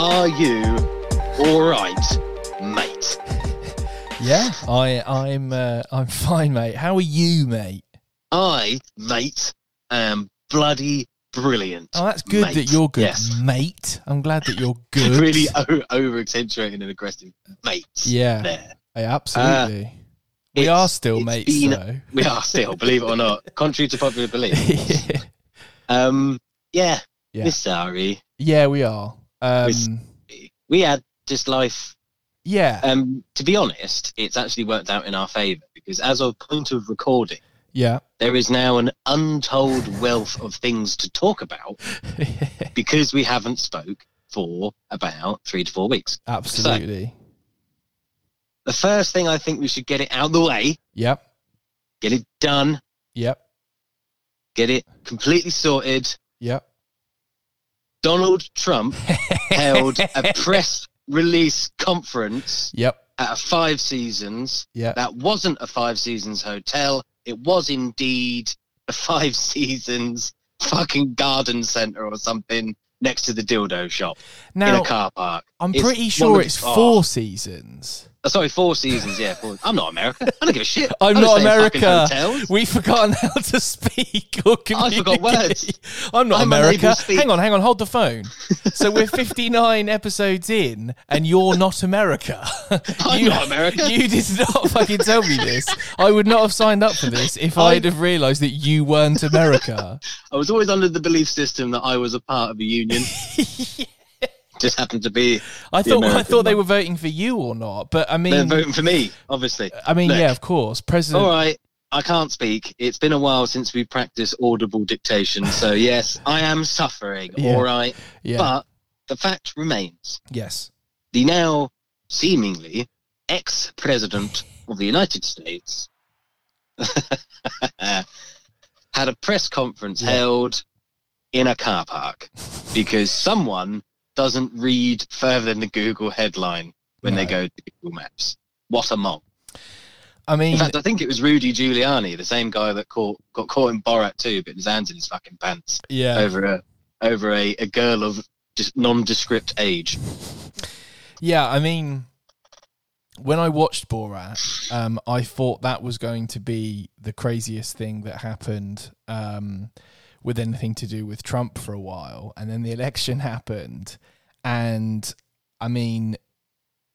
Are you all right, mate? Yeah, I I'm uh, I'm fine, mate. How are you, mate? I, mate, am bloody brilliant. Oh, that's good mate. that you're good, Yes. mate. I'm glad that you're good. really o- over accentuating and aggressive mate. Yeah. There. Yeah, absolutely. we It's- are still mates, been- though. We are still, believe it or not, contrary to popular belief. Um, yeah, Yeah. Miss Sari, yeah, we are. Um, we had this life. yeah, Um, to be honest, it's actually worked out in our favour because as of point of recording, yeah, there is now an untold wealth of things to talk about because we haven't spoke for about three to four weeks. absolutely. The first thing I think we should get it out of the way, Yep, get it done, yep, get it completely sorted. yep. Donald Trump held a press release conference Yep, at a Five Seasons. yep. That wasn't a Five Seasons hotel. It was indeed a Five Seasons fucking garden center or something next to the dildo shop in Now, a car park. I'm It's pretty sure it's four seasons. Oh, sorry, Four Seasons. Yeah, four. I'm not America. I don't give a shit. I'm I don't not America. We've forgotten how to speak or I forgot communicate. words. I'm not I'm America. Hang on, hang on, hold the phone. So we're 59 episodes in, and you're not America. I'm you, not America. You did not fucking tell me this. I would not have signed up for this if I- I'd have realised that you weren't America. I was always under the belief system that I was a part of a union. Just happened to be I thought I American thought they were voting for you or not, but I mean they're voting for me, obviously. I mean, Look. yeah, of course, President. All right, I can't speak. It's been a while since we practiced audible dictation, so yes, I am suffering. Yeah. All right, Yeah. but the fact remains: yes. the now seemingly ex-president of the United States had a press conference Yeah. held in a car park because someone doesn't read further than the Google headline when they go to Google Maps. What a mong! I mean, In fact, I think it was Rudy Giuliani, the same guy that caught got caught in Borat too, but his hands in his fucking pants yeah. over a over a, a girl of just nondescript age. Yeah, I mean, when I watched Borat, um, I thought that was going to be the craziest thing that happened um, with anything to do with Trump for a while, and then the election happened, and I mean.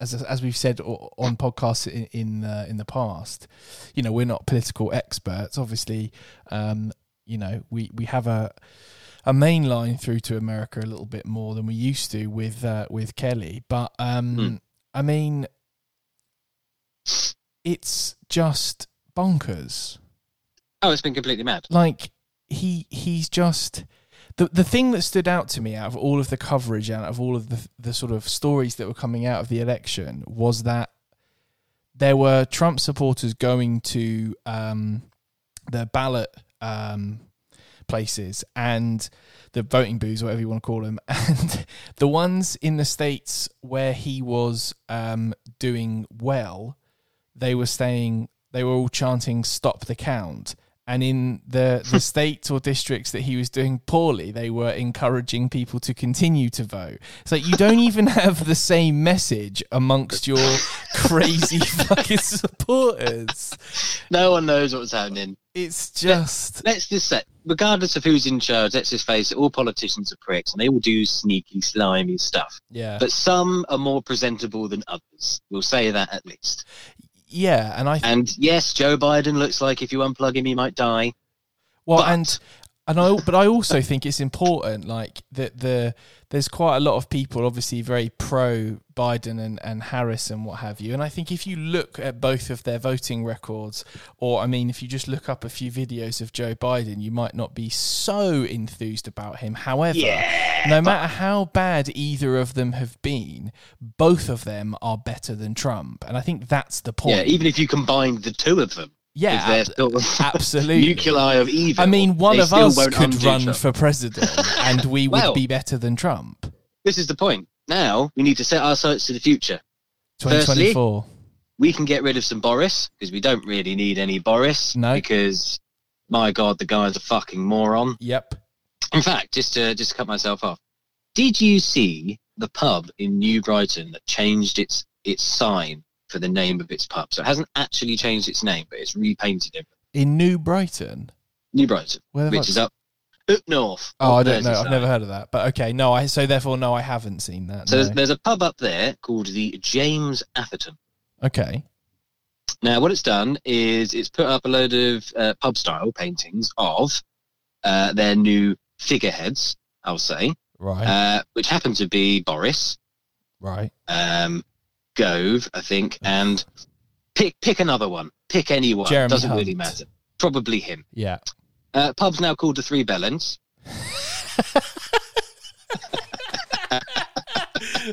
As, as we've said on podcasts in in, uh, in the past, you know we're not political experts. Obviously, um, you know we, we have a a main line through to America a little bit more than we used to with uh, with Kelly. But um, Hmm. I mean, it's just bonkers. Oh, it's been completely mad. Like he he's just the the thing that stood out to me out of all of the coverage out of all of the the sort of stories that were coming out of the election was that there were Trump supporters going to um, the ballot um, places and the voting booths, whatever you want to call them, and the ones in the states where he was um, doing well, they were saying they were all chanting "Stop the count." And in the, the states or districts that he was doing poorly, they were encouraging people to continue to vote. It's like you don't even have the same message amongst your crazy fucking supporters. No one knows what's happening. It's just Let's just say, regardless of who's in charge, let's just face it, all politicians are pricks and they all do sneaky, slimy stuff. yeah, But some are more presentable than others. We'll say that at least. Yeah, and I And yes, Joe Biden looks like if you unplug him, he might die. Well, But- and and I but I also think it's important, like that the there's quite a lot of people obviously very pro Biden and, and Harris and what have you. And I think if you look at both of their voting records, or I mean, if you just look up a few videos of Joe Biden, you might not be so enthused about him. However, no matter how bad either of them have been, both of them are better than Trump. And I think that's the point. Yeah, even if you combine the two of them, Yeah, ab- of absolutely. nuclei of evil. I mean, one they of us could run Trump. for president and we would Well- be better than Trump. This is the point. Now we need to set our sights to the future. 2024. We can get rid of some Boris because we don't really need any Boris. No. Because my God, the guy's a fucking moron. Yep. In fact, just to just to cut myself off, Did you see the pub in New Brighton that changed its its sign for the name of its pub? So it hasn't actually changed its name, but it's repainted it. In New Brighton, New Brighton, where which is up up north. Oh, up I don't know. I've never heard of that. But okay, no. I so therefore no, I haven't seen that. So no. there's, there's a pub up there called the James Atherton. Okay. Now, what it's done is it's put up a load of uh, pub style paintings of uh, their new figureheads, I'll say, Right. uh, which happen to be Boris, right. um, Gove, I think, and pick pick another one. Pick anyone. Jeremy Doesn't really matter. Probably him. Yeah. Uh, pub's now called the Three Bellends.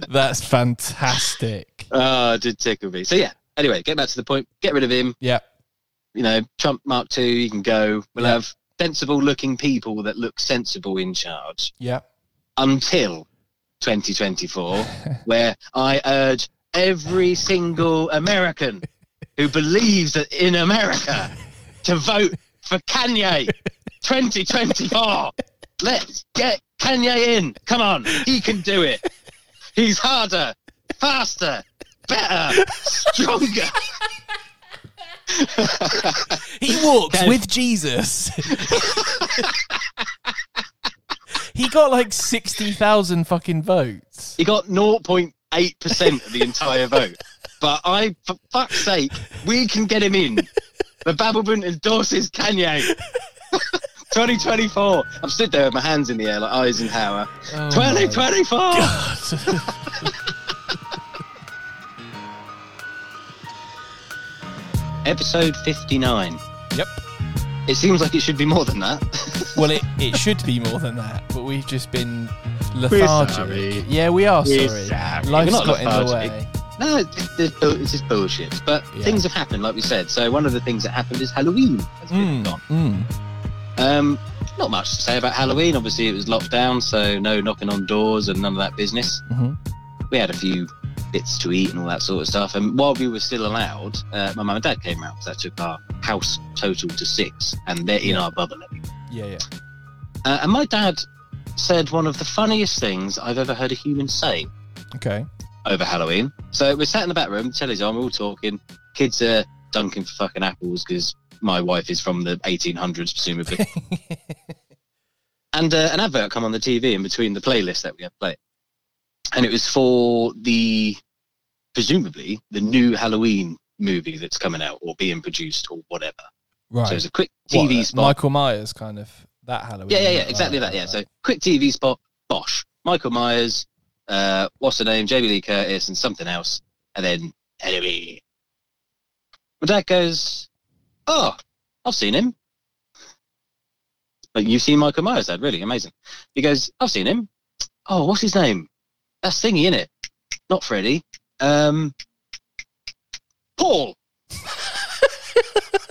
That's fantastic. Oh, it did tickle me. So yeah. Anyway, get back to the point. Get rid of him. Yeah. You know, Trump Mark Two. You can go. We'll Yeah. have sensible-looking people that look sensible in charge. Yeah. until 2024, where I urge every single American who believes that in America to vote for Kanye 2024. Let's get Kanye in. Come on, he can do it. He's harder, faster, better, stronger. He walks with Jesus. he got like sixty thousand fucking votes. He got 0.8% of the entire vote. But I, for fuck's sake, we can get him in. The Babbleman endorses Kanye. 2024. I'm stood there with my hands in the air like Eisenhower. Oh 2024. Episode 59. Yep. It seems like it should be more than that. Well, it, it should be more than that, but we've just been We're lethargic. sorry. Yeah, we are We're sorry. sorry. Life's We're not got in the way. no, it's, it's, it's just bullshit. But Yeah. things have happened, like we said. So one of the things that happened is Halloween has been Mm, gone. mm. Um, not much to say about Halloween. Obviously, it was locked down, so no knocking on doors and none of that business. Mhm. We had a few bits to eat and all that sort of stuff. And while we were still allowed, uh, my mum and dad came round. So that took our house total to six, and they're in our bubble. Yeah, yeah. Uh, and my dad said one of the funniest things I've ever heard a human say Okay. over Halloween. So we're sat in the back room, telly's on, we're all talking. Kids are dunking for fucking apples because my wife is from the 1800s, presumably. and uh, an advert come on the TV in between the playlist that we had played, and it was for the presumably the new Halloween movie that's coming out or being produced or whatever. right. So it's a quick TV uh, spot. Michael Myers kind of that Halloween. yeah, yeah, yeah, exactly that. Yeah, so quick TV spot. Bosh, Michael Myers, uh, what's her name, Jamie Lee Curtis, and something else, and then Halloween. My dad goes, "Oh, I've seen him." Like you've seen Michael Myers, Dad? Really amazing. He goes, "I've seen him." Oh, what's his name? That's Thingy, in it? Not Freddy. Um, Paul.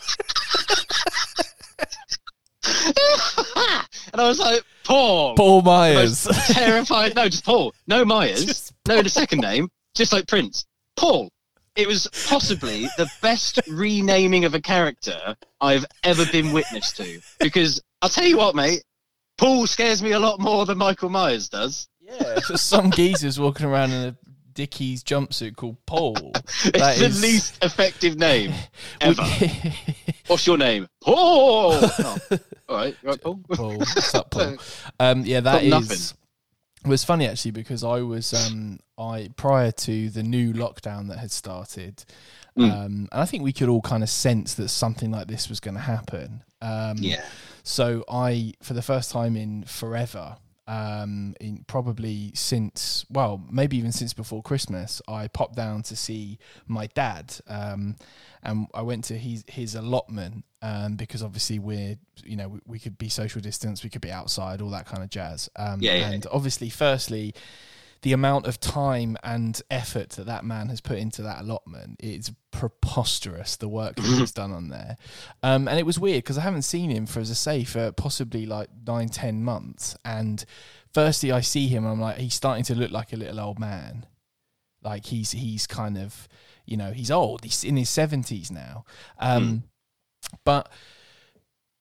and I was like, Paul. Paul Myers. terrified. No, just Paul. No Myers. Just no, the second name. Just like Prince. Paul. It was possibly the best renaming of a character I've ever been witness to. Because I'll tell you what, mate. Paul scares me a lot more than Michael Myers does. yeah, some geezer's walking around in a Dickies jumpsuit called Paul. It's That the is- least effective name ever. What's your name? Paul. Oh, all right, you right, Paul. Paul. What's up, Paul? Um, yeah, that is. nothing. It was funny actually because I was um, I prior to the new lockdown that had started, Mm. um, and I think we could all kind of sense that something like this was going to happen. Um, Yeah. So I, for the first time in forever, um, in probably since well, maybe even since before Christmas, I popped down to see my dad, um, and I went to his his allotment um, because obviously we're you know we, we could be social distance, we could be outside, all that kind of jazz. Um, Yeah, yeah, and obviously, firstly. The amount of time and effort that that man has put into that allotment is preposterous. The work that he's done on there, um, and it was weird because I haven't seen him for, as I say, for possibly like nine, ten months. And firstly, I see him, and I'm like, he's starting to look like a little old man. Like he's he's kind of, you know, he's old. He's in his seventies now. Um, But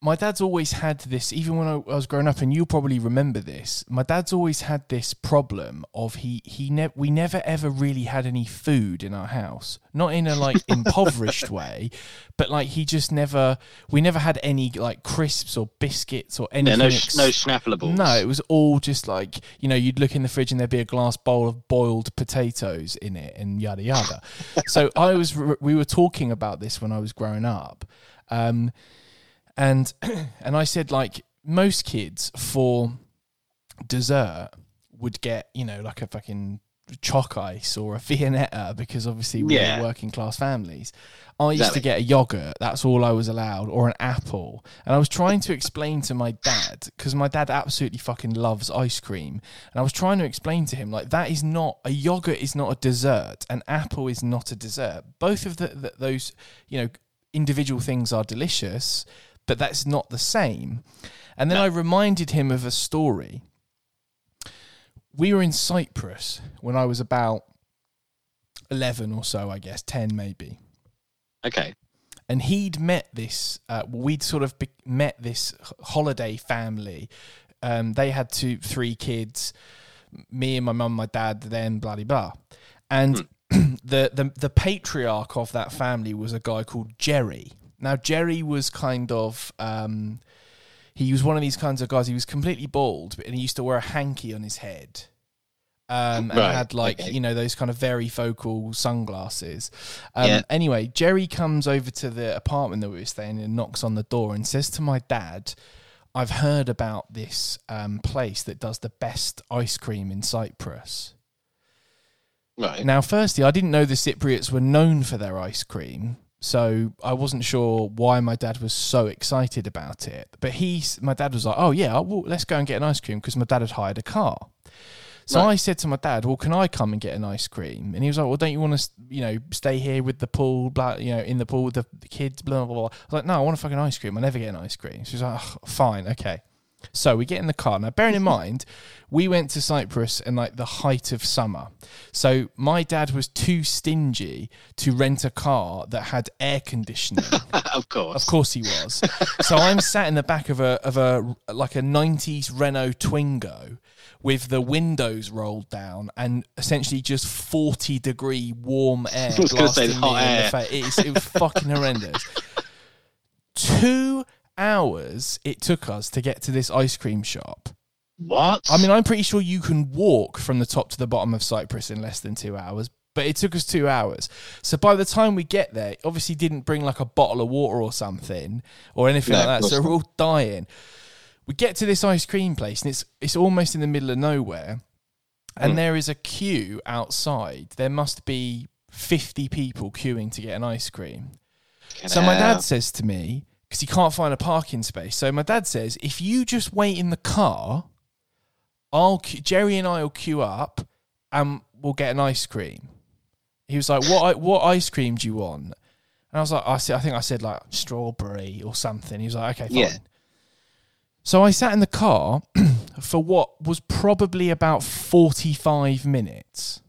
my dad's always had this, even when I, I was growing up, and you'll probably remember this. My dad's always had this problem of he he ne- we never ever really had any food in our house, not in a like impoverished way, but like he just never we never had any like crisps or biscuits or anything. Yeah, no, ex- no schnappalables. no, it was all just like you know you'd look in the fridge and there'd be a glass bowl of boiled potatoes in it and yada yada. so I was we were talking about this when I was growing up, um, and and I said like most kids for dessert would get you know like a fucking choc ice or a Viennetta because obviously we Yeah. were working class families. I used Exactly. to get a yogurt. That's all I was allowed, or an apple. And I was trying to explain to my dad because my dad absolutely fucking loves ice cream. And I was trying to explain to him like that is not a yogurt is not a dessert. An apple is not a dessert. Both of the, the, those you know individual things are delicious, but that's not the same. And then I reminded him of a story. We were in Cyprus when I was about 11 or so, I guess, 10 maybe. Okay. And he'd met this, uh, we'd sort of be- met this holiday family. Um, they had two, three kids, me and my mum, my dad, then blah, blah, blah. And the, the, the patriarch of that family was a guy called Jerry. Now, Jerry was kind of, um, he was one of these kinds of guys. He was completely bald, but and he used to wear a hanky on his head, um, and Right, had like okay. you know those kind of very focal sunglasses. Um, Yeah. Anyway, Jerry comes over to the apartment that we were staying in and knocks on the door and says to my dad, "I've heard about this um, place that does the best ice cream in Cyprus." Right. Now, firstly, I didn't know the Cypriots were known for their ice cream, so I wasn't sure why my dad was so excited about it. But he's my dad was like, "Oh yeah, let's go and get an ice cream," because my dad had hired a car. So Right. I said to my dad, "Well, can I come and get an ice cream?" And he was like, "Well, don't you want to, you know, stay here with the pool, blah, you know, in the pool with the, the kids, blah blah blah." I was like, "No, I want a fucking ice cream. I never get an ice cream." She was like, oh, "Fine, okay." So we get in the car. Now, bearing in mm-hmm. mind, we went to Cyprus in like the height of summer. So my dad was too stingy to rent a car that had air conditioning. of course. Of course he was. so I'm sat in the back of a of a like a 90s Renault Twingo with the windows rolled down and essentially just 40 degree warm air was gonna say hot me in the air. It, is- it was fucking horrendous. Two hours it took us to get to this ice cream shop. What? I mean, I'm pretty sure you can walk from the top to the bottom of Cyprus in less than two hours, but it took us two hours. So by the time we get there, obviously didn't bring like a bottle of water or something or anything No, like that. So we're all dying. We get to this ice cream place and it's it's almost in the middle of nowhere, and Mm. there is a queue outside. There must be 50 people queuing to get an ice cream. Fucking So my hell. dad says to me, because he can't find a parking space. So my dad says, if you just wait in the car, I'll Jerry and I will queue up, and we'll get an ice cream. He was like, "What what ice cream do you want?" And I was like, "I said, I think I said like strawberry or something." He was like, "Okay, fine." Yeah. So I sat in the car for what was probably about forty five minutes.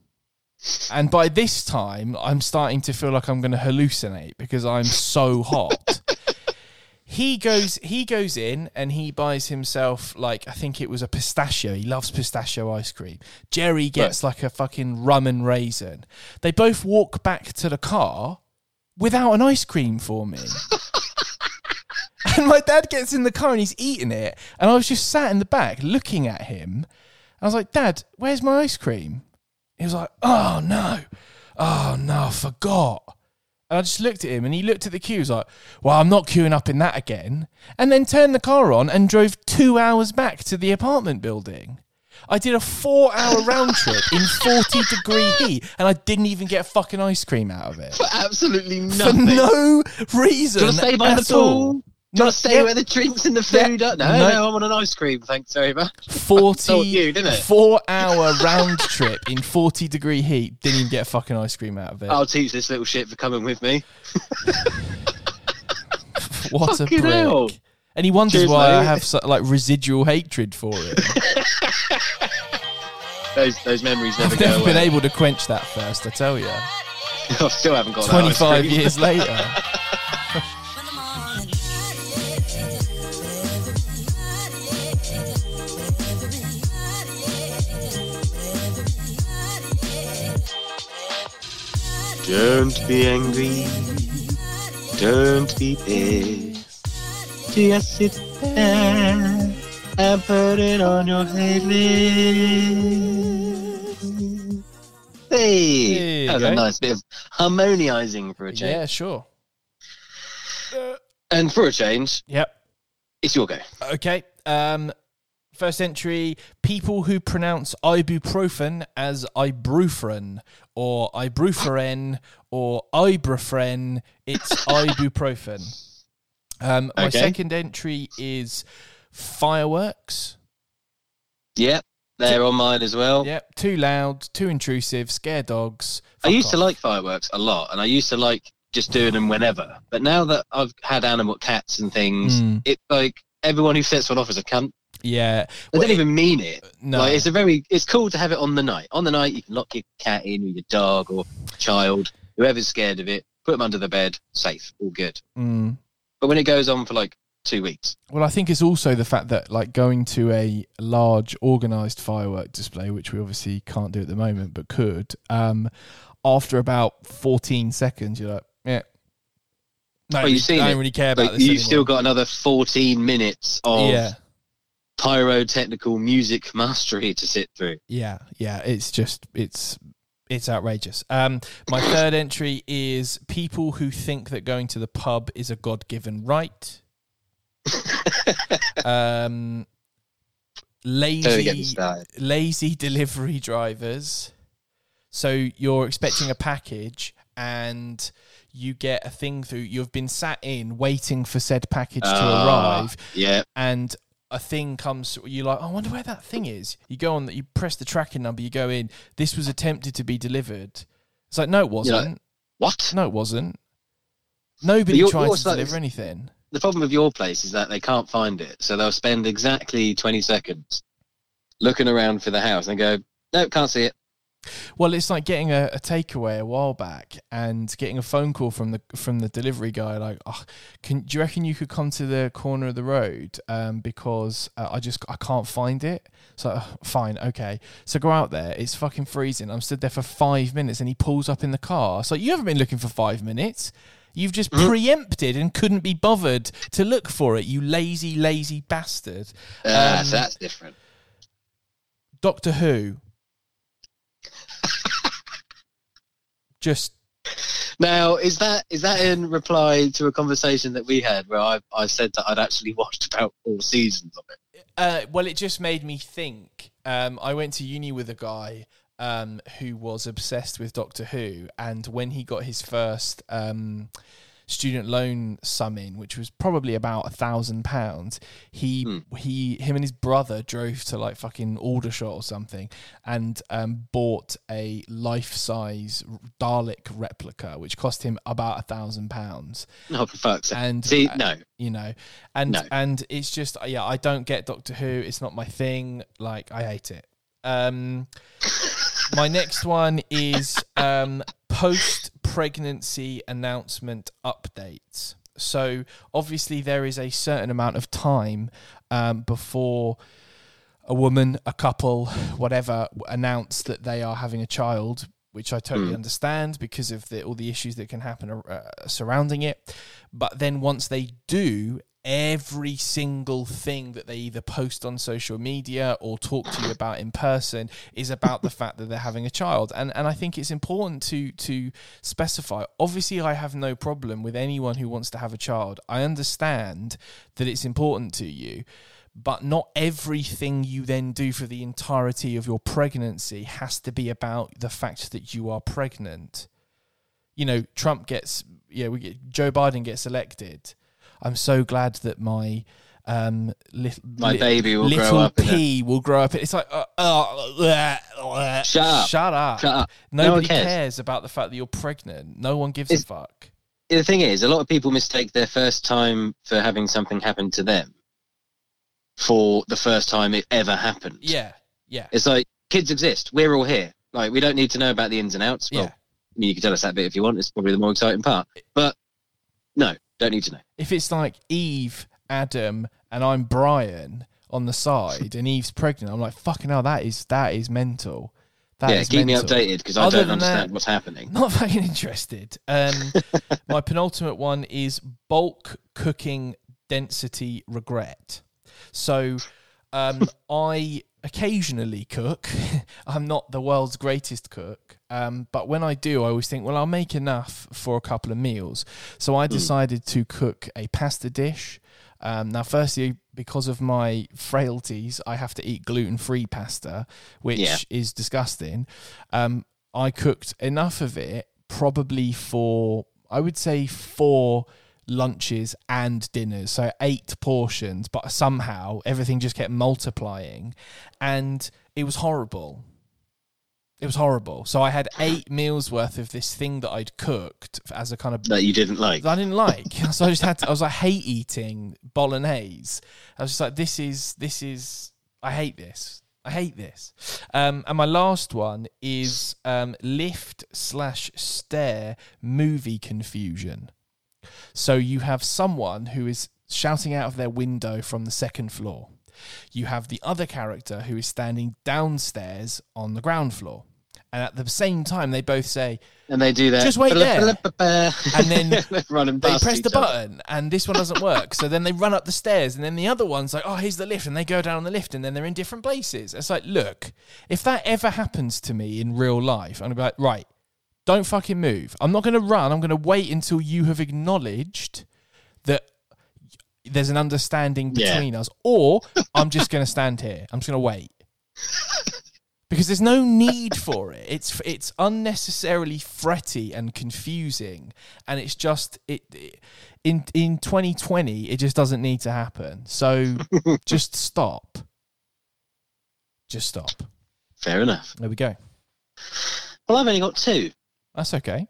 And by this time, I'm starting to feel like I'm going to hallucinate because I'm so hot. He goes, he goes in and he buys himself like I think it was a pistachio. He loves pistachio ice cream. Jerry gets like a fucking rum and raisin. They both walk back to the car without an ice cream for me. and my dad gets in the car and he's eating it, and I was just sat in the back looking at him. I was like, "Dad, where's my ice cream?" He was like, "Oh no, oh no, I forgot." And I just looked at him, and he looked at the queue. He was like, "Well, I'm not queuing up in that again." And then turned the car on and drove two hours back to the apartment building. I did a four-hour round trip in forty-degree heat, and I didn't even get fucking ice cream out of it For absolutely nothing. for no reason. Do you want to stay by the all. Pool? Do you want to stay yeah. where the drinks and the food are? No, No. no, I want an ice cream. Thanks very much. Forty you, didn't it? four hour round trip in forty degree heat. Didn't even get a fucking ice cream out of it. I'll teach this little shit for coming with me. what a fucking prick! hell. And he wonders Cheers, why I have so, like residual hatred for it. Those those memories never I've go never away. been able to quench that thirst. I tell you, I still haven't got that twenty ice cream. years later. Don't be angry. Don't be pissed. Just sit there and put it on your hate list. Hey, that was a nice bit of harmonizing for a change. Yeah, sure. And for a change, Yep. it's your go. Okay. Um, first entry: people who pronounce ibuprofen as ibuprofen or ibuprofen or ibuprofen. It's ibuprofen. Um, my Okay. second entry is fireworks. Yep, they're on mine as well. Yep, too loud, too intrusive, scare dogs. I used to like fireworks a lot, and I used to like just doing them whenever. But now that I've had animal cats and things, Mm. it's like everyone who sets one off is a cunt. Yeah, They Well, don't even mean it. no. Like it's a very, it's cool to have it on the night. On the night, you can lock your cat in or your dog or child, whoever's scared of it. Put them under the bed, safe, all good. Mm. But when it goes on for like two weeks, Well, I think it's also the fact that like going to a large organized firework display, which we obviously can't do at the moment, but could. Um, after about fourteen seconds, you're like, yeah. No, Oh, you've seen I don't it. really care about like this you've anymore. still got another 14 minutes of yeah, pyrotechnical music mastery to sit through. yeah, yeah. It's just it's it's outrageous. Um, my third entry is people who think that going to the pub is a god given right. um, Don't get me lazy lazy delivery drivers. So you're expecting a package and you get a thing through. You've been sat in waiting for said package to Ah, arrive, Yeah, and a thing comes. You're like, oh, I wonder where that thing is. You go on, that. you press the tracking number. You go in. This was attempted to be delivered. It's like, no, it wasn't. what? no, it wasn't. Nobody tried to deliver anything. the problem with your place is that they can't find it, so they'll spend exactly 20 seconds looking around for the house and go, no, can't see it. Well, it's like getting a, a takeaway a while back and getting a phone call from the from the delivery guy like, oh, can do you reckon you could come to the corner of the road um, because uh, I just I can't find it. So uh, fine, okay. So go out there. It's fucking freezing. I'm stood there for five minutes, and he pulls up in the car. So like you haven't been looking for five minutes. You've just Mhm. preempted and couldn't be bothered to look for it. You lazy, lazy bastard. Uh, Um, so that's different. Doctor Who. Just Now, is that is that in reply to a conversation that we had where I, I said that I'd actually watched about four seasons of it? Uh, well, it just made me think. Um, I went to uni with a guy um, who was obsessed with Doctor Who, and when he got his first um, student loan sum in, which was probably about a thousand pounds, he Hmm. he him and his brother drove to like fucking Aldershot or something and um, bought a life size Dalek replica, which cost him about a thousand pounds. No, for fuck's sake. And See, uh, no. you know and No. and it's just yeah i don't get doctor who it's not my thing like i hate it um my next one is um post pregnancy announcement updates so obviously there is a certain amount of time um before a woman a couple whatever announce that they are having a child which I totally Mm. understand because of the, all the issues that can happen uh, surrounding it. But then once they do, every single thing that they either post on social media or talk to you about in person is about the fact that they're having a child. And and I think it's important to to specify. Obviously, I have no problem with anyone who wants to have a child. I understand that it's important to you. But not everything you then do for the entirety of your pregnancy has to be about the fact that you are pregnant you know, Trump gets, yeah, we get Joe Biden gets elected. I'm so glad that my um little My baby will grow little up in a- pea will grow up. It's like, uh, uh, bleh. Shut up. shut up, Shut up. No one Nobody cares. cares. about the fact that you're pregnant. No one gives It's- a fuck. The thing is, a lot of people mistake their first time for having something happen to them for the first time it ever happened. Yeah, yeah, It's like kids exist. We're all here. Like we don't need to know about the ins and outs. Well, yeah. I mean, you can tell us that bit if you want. It's probably the more exciting part. But no, don't need to know. If it's like Eve, Adam, and I'm Brian on the side, and Eve's pregnant, I'm like, fucking hell, that is that is mental. That yeah, keep me updated because I don't understand that- what's happening. Not fucking interested. Um, my penultimate one is bulk cooking density regret. So, um, I occasionally cook. I'm not the world's greatest cook, um, but when I do, I always think, well, I'll make enough for a couple of meals. So I decided to cook a pasta dish. Um, now, firstly, because of my frailties, I have to eat gluten free pasta, which Yeah. is disgusting. Um, I cooked enough of it, probably for, I would say, four lunches and dinners. So eight portions, but somehow everything just kept multiplying. And it was horrible. It was horrible. So I had eight meals worth of this thing that I'd cooked as a kind of That you didn't like. I didn't like. So I just had to, I was like hate eating bolognese. I was just like, this is this is I hate this. I hate this. Um, and my last one is um, lift slash stair movie confusion. So you have someone who is shouting out of their window from the second floor. You have the other character who is standing downstairs on the ground floor. And at the same time, they both say, And they do that. Just wait there. And then they press the button and this one doesn't work. so then they run up the stairs and then the other one's like, oh, here's the lift. And they go down the lift and then they're in different places. It's like, look, if that ever happens to me in real life, I'm going to be like, right, don't fucking move. I'm not going to run. I'm going to wait until you have acknowledged that there's an understanding Yeah. between us. Or I'm just going to stand here. I'm just going to wait. Because there's no need for it. It's it's unnecessarily fretty and confusing, and it's just it, it in in 2020 it just doesn't need to happen. So just stop. Just stop. Fair enough. There we go. Well, I've only got two. That's okay.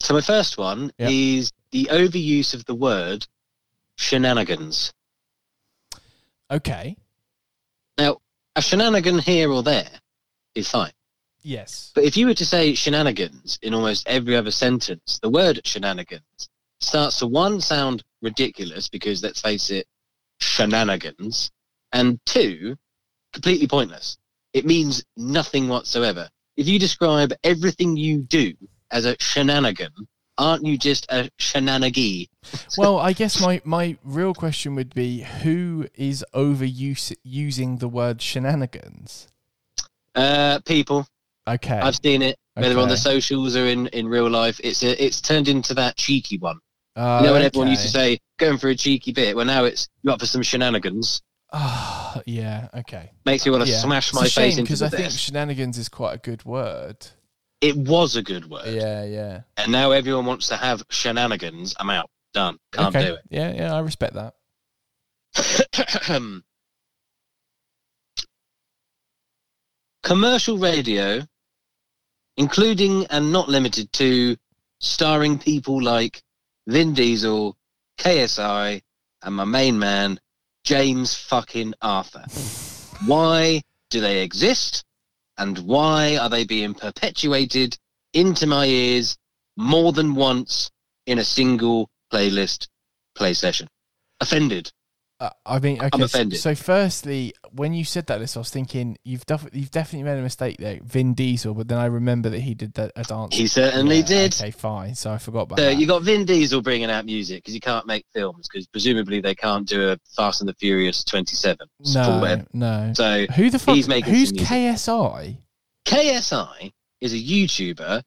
So my first one Yeah. is the overuse of the word shenanigans. Okay. Now, a shenanigan here or there is fine. Yes. But if you were to say shenanigans in almost every other sentence, the word shenanigans starts to one sound ridiculous because let's face it, shenanigans, and two, completely pointless. It means nothing whatsoever. If you describe everything you do as a shenanigan, aren't you just a shenanigee? Well, I guess my my real question would be who is overuse using the word shenanigans? Uh, people, Okay. I've seen it, whether on the socials or in, in real life. It's a, it's turned into that cheeky one. Uh, You know when everyone used to say, going for a cheeky bit, well now it's, you up for some shenanigans. Ah, yeah. Okay. Makes me want to yeah. smash It's my face into because I think shenanigans is quite a good word. It was a good word. Yeah, yeah. And now everyone wants to have shenanigans. I'm out. Done. Can't okay. do it. Yeah, yeah. I respect that. Commercial radio, including and not limited to starring people like Vin Diesel, KSI, and my main man, James fucking Arthur. why do they exist? And why are they being perpetuated into my ears more than once in a single playlist play session? Offended. Uh, I mean, okay. so- offended. So, firstly, when you said that, list, I was thinking you've def- you've definitely made a mistake there, Vin Diesel. But then I remember that he did that a dance. He certainly Yeah, did. Okay, fine. So I forgot about So that. you got Vin Diesel bringing out music because he can't make films because presumably they can't do a Fast and the Furious 27. no, no. So Who the fuck? he's making Who's. KSI? KSI is a YouTuber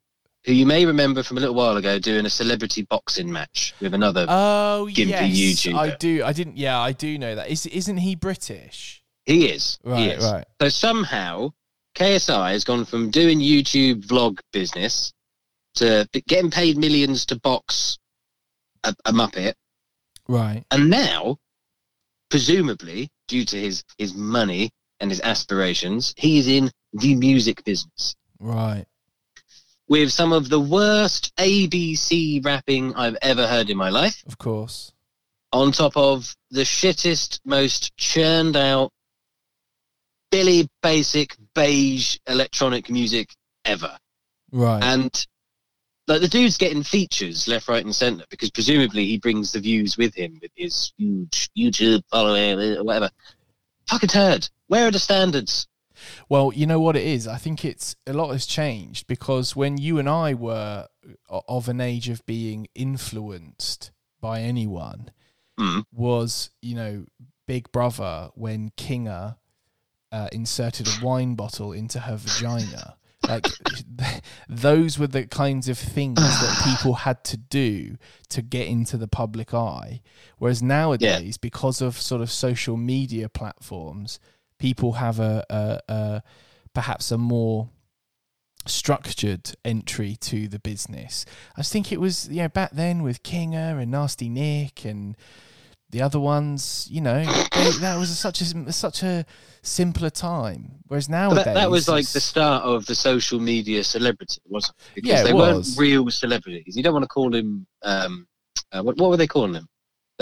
who you may remember from a little while ago doing a celebrity boxing match with another. Oh Gimpy yes, YouTuber. I do. I didn't. Yeah, I do know that. Is isn't he British? he is. he Right, is. right. So somehow KSI has gone from doing YouTube vlog business to getting paid millions to box a, a Muppet Right. And now, presumably, due to his, his money and his aspirations, he is in the music business Right. With some of the worst ABC rapping I've ever heard in my life, Of course. on top of the shittest, most churned out, Billy Basic beige electronic music ever. Right. And like the dude's getting features left, right, and centre because presumably he brings the views with him with his huge YouTube following or whatever. Fucking turd. Where are the standards? Well, you know what it is. I think it's a lot has changed because when you and I were of an age of being influenced by anyone, Mm. was you know Big Brother when Kinga uh, inserted a wine bottle into her vagina. Like those were the kinds of things that people had to do to get into the public eye. Whereas nowadays, because of sort of social media platforms, people have a, a, a perhaps a more structured entry to the business. I think it was you know back then with Kinga and Nasty Nick and the other ones, you know, they, that was such a such a simpler time. Whereas nowadays, that, that was like the start of the social media celebrity, wasn't it? Because Yeah, it they was. weren't real celebrities. You don't want to call him. Um, uh, what, what were they calling them?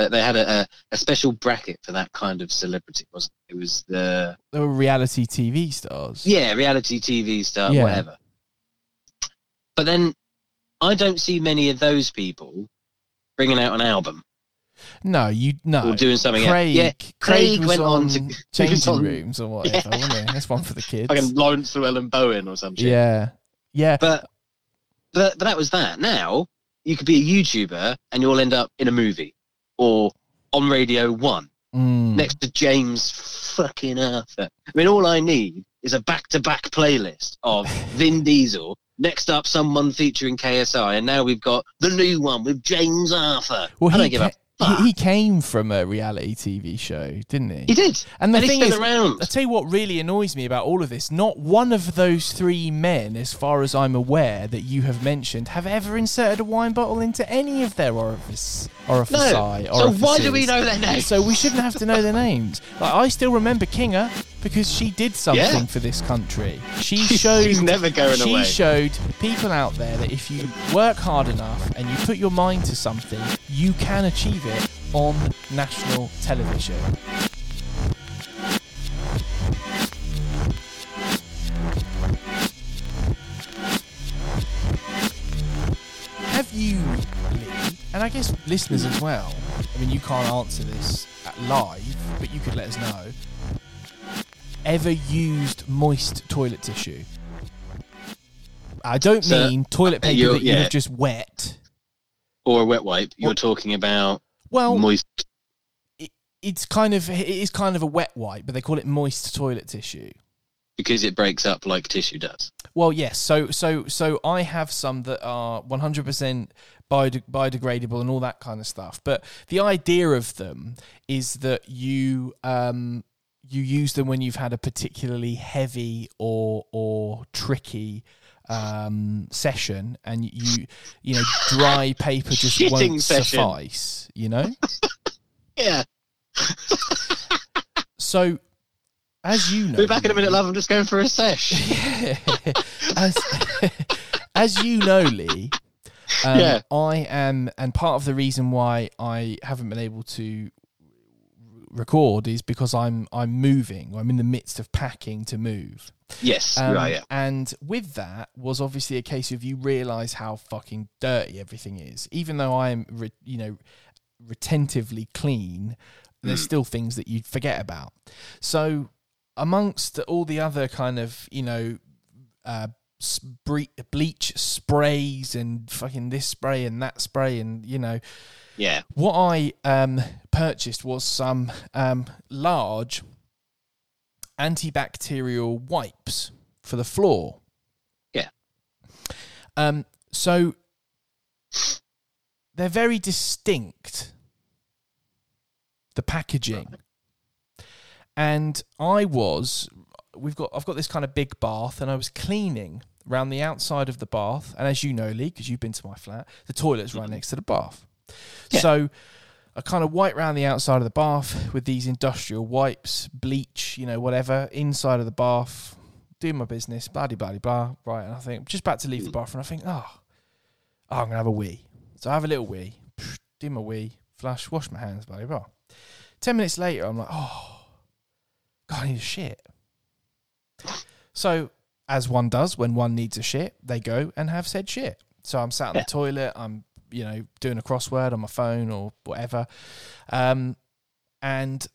They, they had a, a, special bracket for that kind of celebrity, wasn't it? It was the they were reality TV stars. yeah reality TV star, Yeah. whatever. But then I don't see many of those people bringing out an album No, you no. or doing something. else. Craig, Yeah, Craig, Craig went on, on to- changing on- rooms or whatever, Yeah. wasn't he? That's one for the kids. like Laurence Llewelyn-Bowen or something. yeah, yeah. But, but but that was that. Now you could be a YouTuber and you'll end up in a movie or on Radio One Mm. next to James fucking Arthur. I mean, all I need is a back-to-back playlist of Vin Diesel. Next up, someone featuring KSI, and now we've got the new one with James Arthur. Well, I don't give ca-. he he came from a reality TV show, didn't he? He did, And the and thing is, around. I tell you what really annoys me about all of this. Not one of those three men, as far as I'm aware, that you have mentioned, have ever inserted a wine bottle into any of their orifice, orifici. No. So why do we know their names? So we shouldn't have to know their names. Like I still remember Kinga because she did something Yeah. for this country. She showed she's never going she away. showed people out there that if you work hard enough and you put your mind to something, you can achieve it on national television. Have you, and I guess listeners as well, I mean, you can't answer this live, but you could let us know, ever used moist toilet tissue? I don't So, mean toilet paper you're- that you've just wet. or a wet wipe. You're talking about Well, moist. it's kind of it is kind of a wet wipe, but they call it moist toilet tissue. because it breaks up like tissue does. Well, yes. So, so, so I have some that are 100% biode- biodegradable and all that kind of stuff. But the idea of them is that you um, you use them when you've had a particularly heavy or or tricky um, session, and you you know dry paper just Shitting won't session. suffice. You know. Yeah. So, as you know, Be back in a minute, love. I'm just going for a sesh. as, as you know, Lee, um, Yeah. I am, and part of the reason why I haven't been able to record is because I'm I'm moving. I'm in the midst of packing to move. Yes, Um, right. Yeah. And with that was obviously a case of you realise how fucking dirty everything is. Even though I am, re- you know, retentively clean, there's Mm. still things that you'd forget about. So, amongst all the other kind of, you know, uh, bleach sprays and fucking this spray and that spray and you know Yeah. what I um, purchased was some um, large antibacterial wipes for the floor. Yeah. Um. So they're very distinct. The packaging, and I was. We've got. I've got this kind of big bath, and I was cleaning around the outside of the bath. And as you know, Lee, because you've been to my flat, the toilet's right mm-hmm. next to the bath. Yeah. So I kind of wipe around the outside of the bath with these industrial wipes, bleach, you know, whatever, inside of the bath, doing my business, blah, blah, blah, blah. Right. And I think, just about to leave the mm. bath, and I think, oh, oh I'm going to have a wee. So I have a little wee, do my wee, flush, wash my hands, blah, blah, blah. 10 minutes later, I'm like, oh, God, I need a shit. So, as one does when one needs a shit, they go and have said shit. So I'm sat in Yeah. the toilet, I'm, you know, doing a crossword on my phone or whatever. Um, and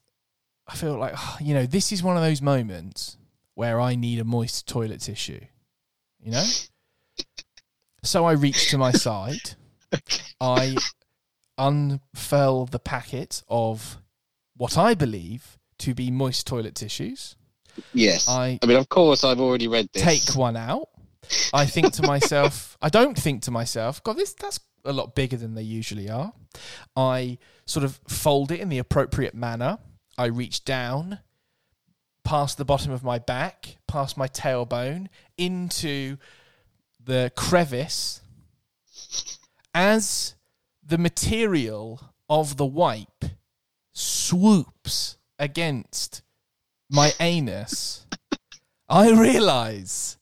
I feel like, you know, this is one of those moments where I need a moist toilet tissue. You know? So I reach to my side. I unfurl the packet of what I believe to be moist toilet tissues. Yes. I I mean, of course, I've already read this. take one out. I think to myself, I don't think to myself, God, this that's a lot bigger than they usually are. I sort of fold it in the appropriate manner. I reach down past the bottom of my back, past my tailbone, into the crevice as the material of the wipe swoops against my anus. I realize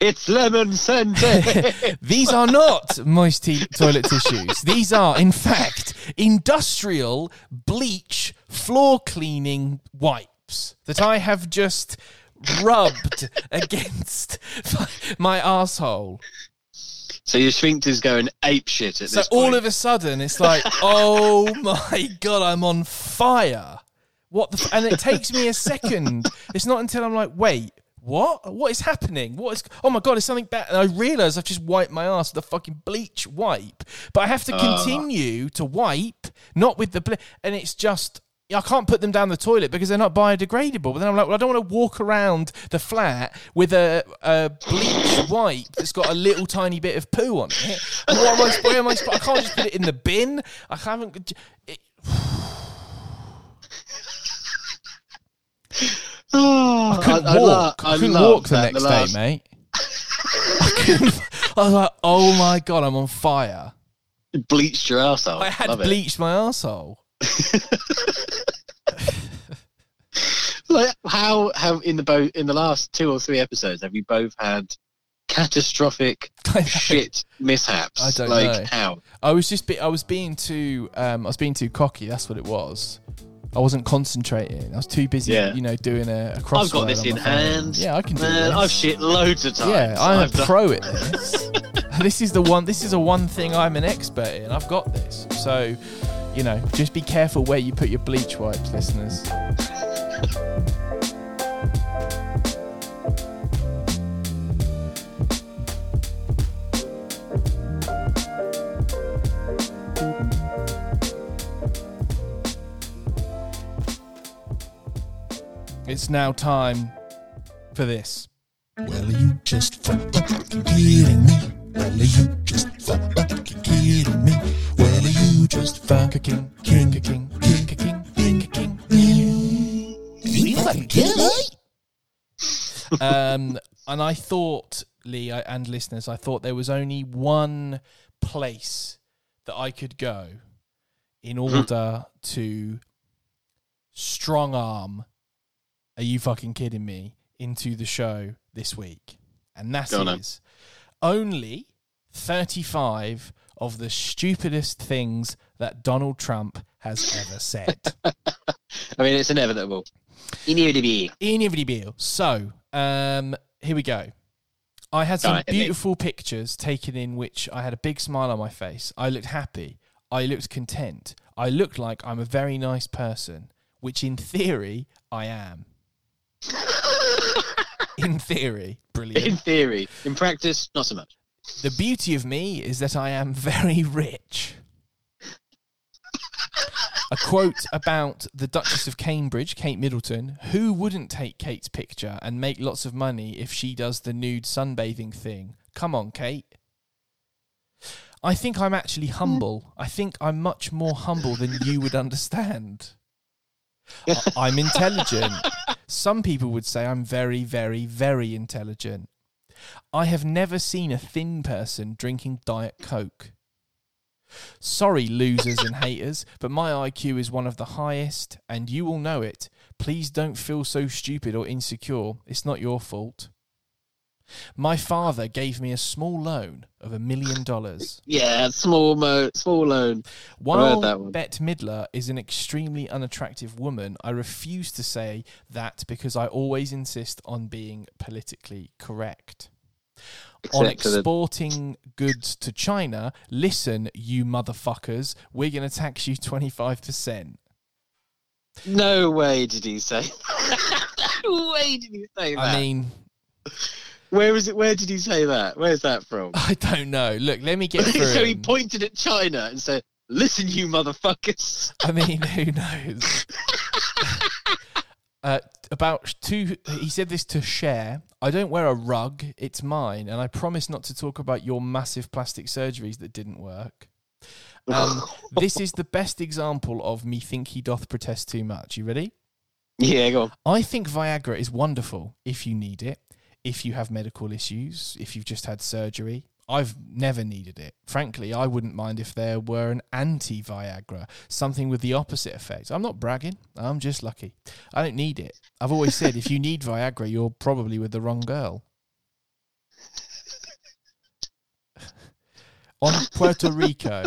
It's lemon scented. these are not moist t- toilet tissues. These are, in fact, industrial bleach floor cleaning wipes that I have just rubbed against my asshole. so your sphincter's going ape shit at So this So all of a sudden, it's like, oh my god, I'm on fire. What the? F-? And it takes me a second. It's not until I'm like, wait, what? What is happening? What is? Oh my god, it's something bad. And I realise I've just wiped my ass with a fucking bleach wipe, but I have to uh. continue to wipe, not with the ble- and it's just. I can't put them down the toilet because they're not biodegradable. But then I'm like, well, I don't want to walk around the flat with a, a bleach wipe that's got a little tiny bit of poo on it. What am I, where am I, I can't just put it in the bin. I haven't. It, Oh, I couldn't I, I walk. lo- I, I couldn't walk the next last- day, mate. I, couldn't, I was like, oh my god, I'm on fire. Bleached your arsehole. I had Love it. bleached my asshole. Like how how in the both in the last two or three episodes have you both had catastrophic shit mishaps? I don't like know. how? I was just, be, I was being too, um, I was being too cocky. That's what it was. I wasn't concentrating. I was too busy, Yeah. you know, doing a, a crossword. I've got this in hand. Yeah, I can do this. I've shit loads of times. Yeah, I'm I've a done- pro at this. this is the one. This is a one thing I'm an expert in. I've got this. So, you know, just be careful where you put your bleach wipes, listeners. It's now time for this. Well, are you just fucking kidding me? Well, are you just fucking kidding me? Well, are you just fucking King, King, king, king, king, king, king, king. you fucking kidding me? um, and I thought, Lee I- and listeners, I thought there was only one place that I could go in order to strong arm. Are you fucking kidding me? Into the show this week, and that Go on only thirty-five of the stupidest things that Donald Trump has ever said. I mean, it's inevitable. Inevitable. Inevitable. So, um, here we go. I had some me. beautiful pictures taken in which I had a big smile on my face. I looked happy. I looked content. I looked like I'm a very nice person, which in theory I am. in theory, brilliant. In theory, in practice, not so much. The beauty of me is that I am very rich. A quote about the Duchess of Cambridge, Kate Middleton. Who wouldn't take Kate's picture and make lots of money if she does the nude sunbathing thing? Come on, Kate. I think I'm actually humble. I think I'm much more humble than you would understand. I'm intelligent. Some people would say I'm very, very, very intelligent. I have never seen a thin person drinking Diet Coke. Sorry, losers and haters, but my IQ is one of the highest, and you all know it. Please don't feel so stupid or insecure. It's not your fault. My father gave me a small loan of a million dollars. Yeah, small mo, small loan. While. Bette Midler is an extremely unattractive woman, I refuse to say that because I always insist on being politically correct. on Except the- exporting goods to China, listen, you motherfuckers, we're going to tax you 25%. No way did he say. No way did he say that? I mean, where is it? Where did he say that? Where's that from? I don't know. Look, let me get through. so he pointed at China and said, "Listen, you motherfuckers." I mean, who knows? uh, about two, he said this to share. I don't wear a rug; it's mine, and I promise not to talk about your massive plastic surgeries that didn't work. Um, this is the best example of me think he doth protest too much. You ready? yeah, go on. I think Viagra is wonderful if you need it, if you have medical issues, if you've just had surgery. I've never needed it. Frankly, I wouldn't mind if there were an anti Viagra, something with the opposite effect. I'm not bragging, I'm just lucky. I don't need it. I've always said if you need Viagra, you're probably with the wrong girl. On Puerto Rico,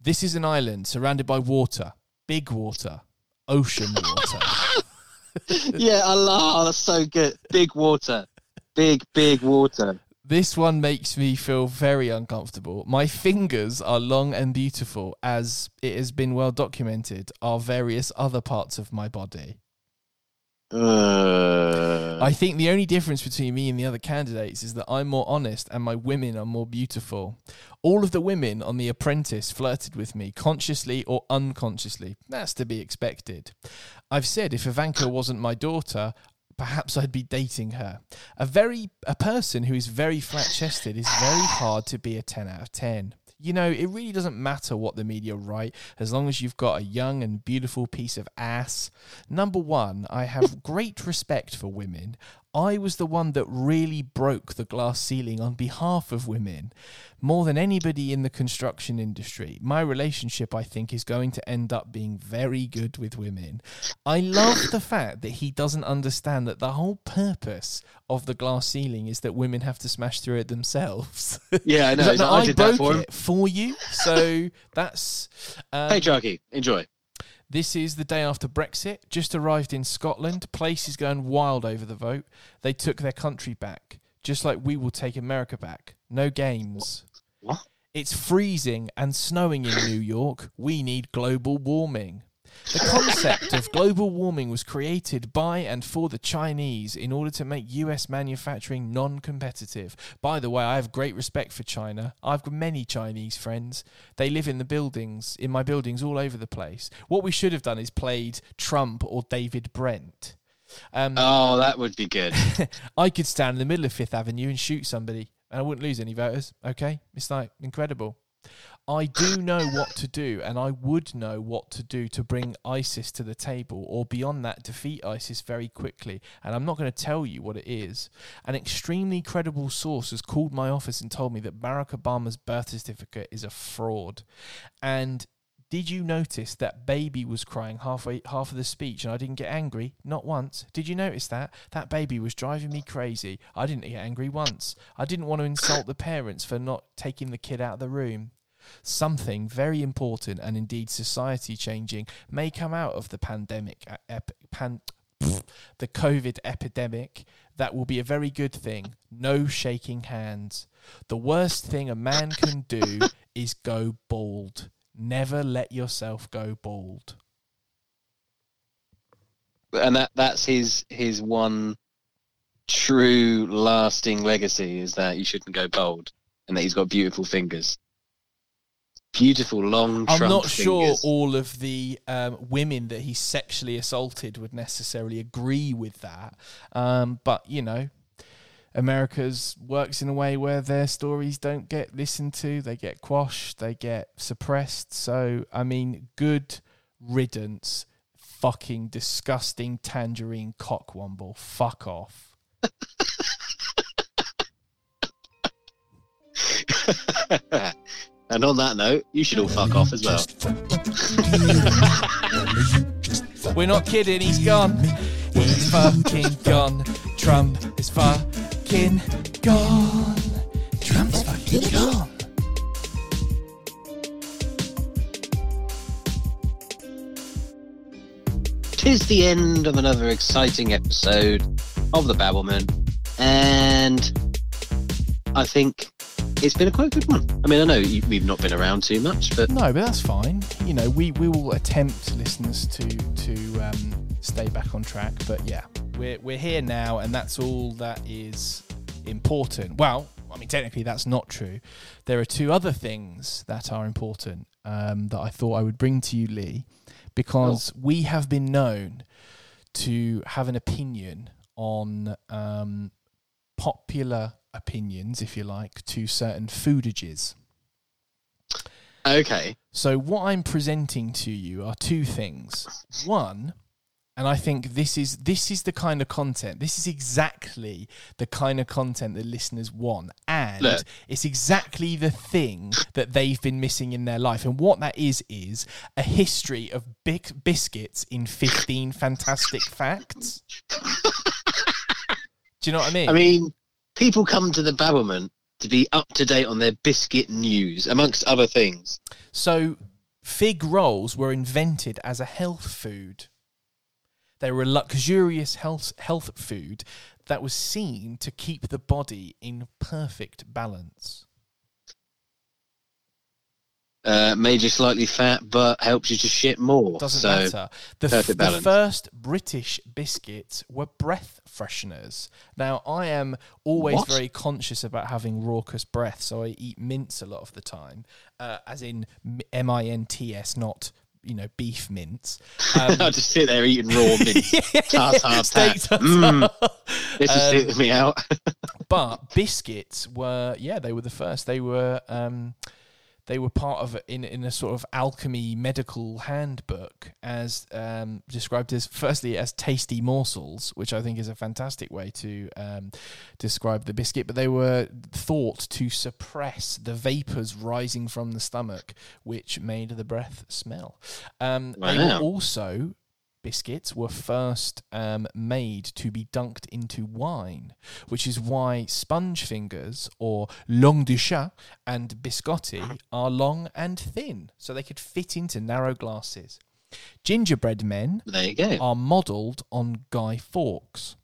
this is an island surrounded by water, big water, ocean water. yeah, Allah, that's so good. Big water, big big water. This one makes me feel very uncomfortable. My fingers are long and beautiful, as it has been well documented, are various other parts of my body. Uh, I think the only difference between me and the other candidates is that I'm more honest and my women are more beautiful. All of the women on The Apprentice flirted with me, consciously or unconsciously. That's to be expected. I've said if Ivanka wasn't my daughter, perhaps I'd be dating her. A very a person who is very flat chested is very hard to be a 10 out of 10. You know, it really doesn't matter what the media write as long as you've got a young and beautiful piece of ass. Number one, I have great respect for women. I was the one that really broke the glass ceiling on behalf of women. More than anybody in the construction industry, my relationship, I think, is going to end up being very good with women. I love the fact that he doesn't understand that the whole purpose of the glass ceiling is that women have to smash through it themselves. yeah, I know. Like, "No, I I did broke that for him. it for you. So that's. Um, Patriarchy. Enjoy. This is the day after Brexit. Just arrived in Scotland. Place is going wild over the vote. They took their country back, just like we will take America back. No games. What? It's freezing and snowing in New York. We need global warming. The concept of global warming was created by and for the Chinese in order to make US manufacturing non competitive. By the way, I have great respect for China. I've got many Chinese friends. They live in the buildings, in my buildings all over the place. What we should have done is played Trump or David Brent. Um, Oh, that would be good. I could stand in the middle of Fifth Avenue and shoot somebody, and I wouldn't lose any voters. Okay, it's like incredible. I do know what to do, and I would know what to do to bring ISIS to the table, or beyond that, defeat ISIS very quickly. And I'm not going to tell you what it is. An extremely credible source has called my office and told me that Barack Obama's birth certificate is a fraud. And did you notice that baby was crying halfway half of the speech and I didn't get angry? Not once. Did you notice that? That baby was driving me crazy. I didn't get angry once. I didn't want to insult the parents for not taking the kid out of the room. Something very important and indeed society changing may come out of the pandemic uh, ep- pan- the COVID epidemic. That will be a very good thing. No shaking hands. The worst thing a man can do is go bald. Never let yourself go bald. and that that's his his one true lasting legacy is that you shouldn't go bald and that he's got beautiful fingers beautiful long I'm not sure fingers. all of the um, women that he sexually assaulted would necessarily agree with that. Um, but, you know, America's works in a way where their stories don't get listened to, they get quashed, they get suppressed. So, I mean, good riddance, fucking disgusting tangerine cockwomble. Fuck off. and on that note you should all fuck off as well Just fucking kidding me? Well, you just fucking We're not kidding, he's gone. He's fucking gone. Trump is fucking gone. Trump's fucking gone. tis the end of another exciting episode of the babbleman and i think it's been a quite good one i mean i know you, we've not been around too much but No, but that's fine. You know, we, we will attempt listeners to to um, stay back on track. But yeah, We're we're here now, and that's all that is important. Well, I mean, technically, that's not true. There are two other things that are important um, that I thought I would bring to you, Lee, because we have been known to have an opinion on um, popular opinions, if you like, to certain foodages. Okay. So what I'm presenting to you are two things. One, and I think this is this is the kind of content. This is exactly the kind of content that listeners want, and Look. it's exactly the thing that they've been missing in their life. And what that is is a history of big biscuits in 15 fantastic facts. Do you know what I mean? I mean, people come to the Babblement to be up to date on their biscuit news, amongst other things. So, fig rolls were invented as a health food. They were a luxurious health, health food that was seen to keep the body in perfect balance. Uh, made you slightly fat, but helps you to shit more. Doesn't so, matter. The, f- the first British biscuits were breath fresheners. Now, I am always What? very conscious about having raucous breath, so I eat mints a lot of the time, uh, as in M I N T S, not you know beef mince. Um, I just sit there eating raw mint. Tart, tart, Steak tart. tartare. Mm. This is Um, it me out. but biscuits were yeah they were the first they were um they were part of in in a sort of alchemy medical handbook as um, described as firstly as tasty morsels, which I think is a fantastic way to um, describe the biscuit. But they were thought to suppress the vapors rising from the stomach, which made the breath smell. Um, They were also biscuits were first um, made to be dunked into wine, which is why sponge fingers or langue de chat and biscotti are long and thin, so they could fit into narrow glasses. Gingerbread men There you go. are modelled on Guy Fawkes.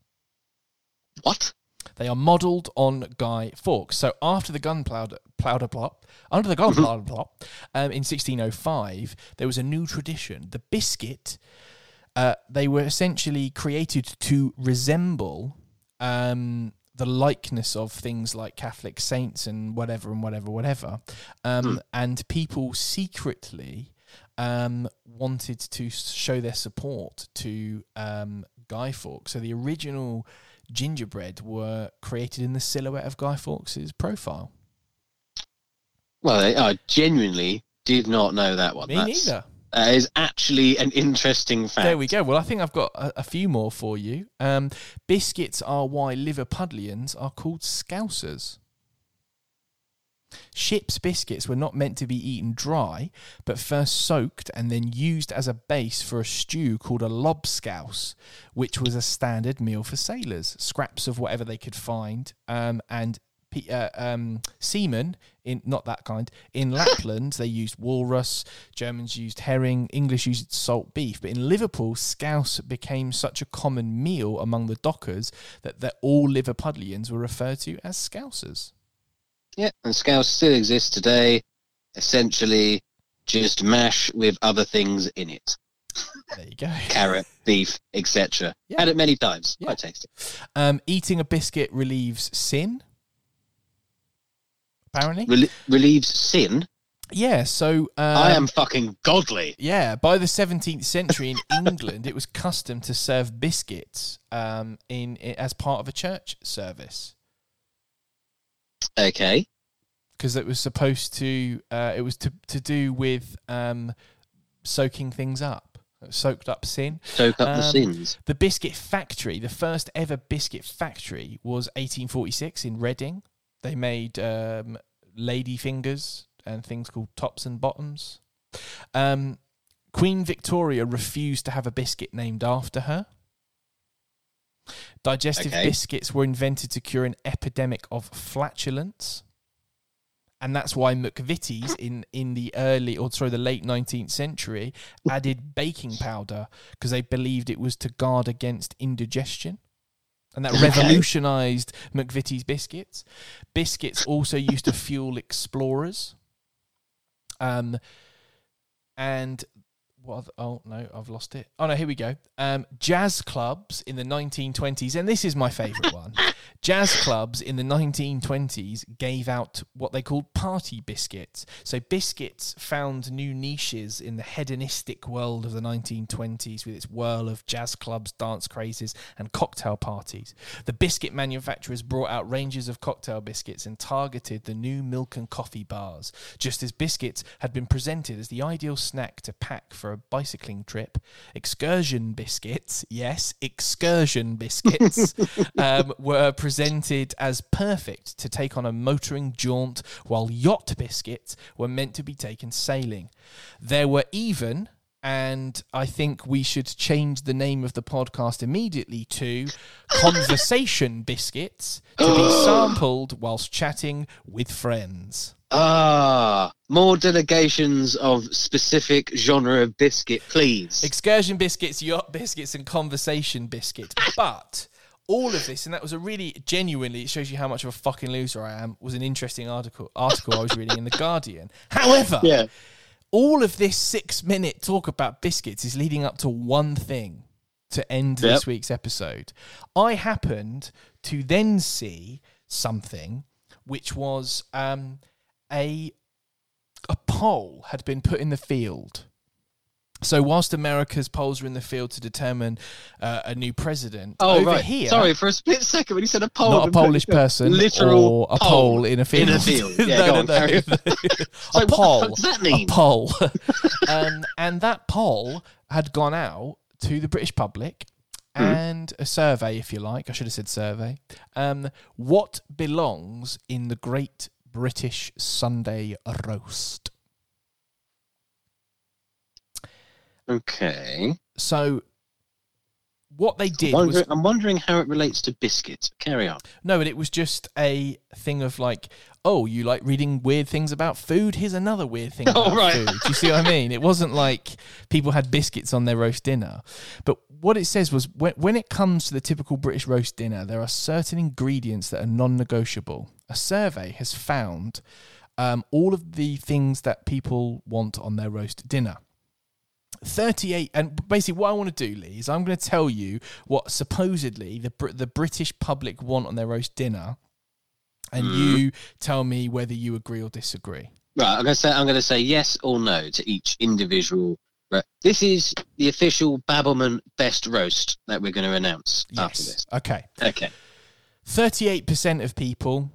What? They are modelled on Guy Fawkes. So after the gunpowder powder plot, under the gunpowder plot, um, in 1605, there was a new tradition. The biscuit, uh, they were essentially created to resemble um, the likeness of things like Catholic saints and whatever and whatever, whatever. Um, And people secretly um, wanted to show their support to um, Guy Fawkes. So the original gingerbread were created in the silhouette of Guy Fawkes's profile. Well, I, I genuinely did not know that one. Me That's- neither. That is actually an interesting fact. There we go. Well, I think I've got a, a few more for you. Um, biscuits are why Liverpudlians are called Scousers. Ship's biscuits were not meant to be eaten dry, but first soaked and then used as a base for a stew called a lobscouse, which was a standard meal for sailors. Scraps of whatever they could find, um, and pe- uh, um, seamen in not that kind in Lapland they used walrus. Germans used herring. English used salt beef. But in Liverpool, scouse became such a common meal among the dockers that, that all Liverpudlians were referred to as scousers. Yeah, and Scouse still exists today. Essentially, just mash with other things in it: There you go. carrot, beef, etc. Yeah. Had it many times. Yeah. Quite tasty. Um, eating a biscuit relieves sin. Apparently, Rel- relieves sin. yeah. So um, I am fucking godly. Yeah, by the 17th century in England, it was custom to serve biscuits um, in, i as part of a church service Okay. because it was supposed to. Uh, it was to to do with um, soaking things up, soaked up sin. Soak up the Um, sins. The biscuit factory, the first ever biscuit factory, was 1846 in Reading. They made um, lady fingers and things called tops and bottoms. Um, Queen Victoria refused to have a biscuit named after her. Digestive Okay. biscuits were invented to cure an epidemic of flatulence. And that's why McVitie's in, in the early, or sorry, the late 19th century added baking powder because they believed it was to guard against indigestion. And that Okay. revolutionized McVitie's biscuits. Biscuits also used to fuel explorers. Um, and what? Other, oh no, I've lost it. Oh no, here we go. Um, jazz clubs in the 1920s, and this is my favourite one. Jazz clubs in the 1920s gave out what they called party biscuits. So biscuits found new niches in the hedonistic world of the 1920s with its whirl of jazz clubs, dance crazes, and cocktail parties. The biscuit manufacturers brought out ranges of cocktail biscuits and targeted the new milk and coffee bars, just as biscuits had been presented as the ideal snack to pack for a bicycling trip. Excursion biscuits, yes, excursion biscuits, um, were presented as perfect to take on a motoring jaunt, while yacht biscuits were meant to be taken sailing. There were even and I think we should change the name of the podcast immediately to Conversation Biscuits to be sampled whilst chatting with friends. Ah, more delegations of specific genre of biscuit, please. Excursion Biscuits, Yacht Biscuits, and Conversation Biscuit. But all of this, and that was a really genuinely, it shows you how much of a fucking loser I am, was an interesting article article I was reading in The Guardian. However, yeah. All of this six minute talk about biscuits is leading up to one thing to end this week's episode. I happened to then see something which was um, a a poll had been put in the field. So whilst America's polls are in the field to determine uh, a new president, Oh, over right. here, Sorry, for a split second when you said a poll, not a Polish person, Literal or a pole in a field. in a field. Yeah, on, carry on. a like, poll. does that mean? A poll. um, and that poll had gone out to the British public Hmm. and a survey, if you like. I should have said survey. Um, what belongs in the Great British Sunday Roast? Okay. So, what they did Wonder- was I'm wondering how it relates to biscuits. Carry on. No, but it was just a thing of like, oh, you like reading weird things about food? Here's another weird thing Oh, about right. food. Do you see what I mean? It wasn't like people had biscuits on their roast dinner. But what it says was when, when it comes to the typical British roast dinner, there are certain ingredients that are non negotiable. A survey has found um, all of the things that people want on their roast dinner. 38 and basically what I want to do Lee is I'm going to tell you what supposedly the the British public want on their roast dinner and hmm. you tell me whether you agree or disagree. Right. I'm gonna say. I'm gonna say yes or no to each individual. Right. This is the official Babbleman best roast that we're going to announce after this. Okay. Okay. 38% of people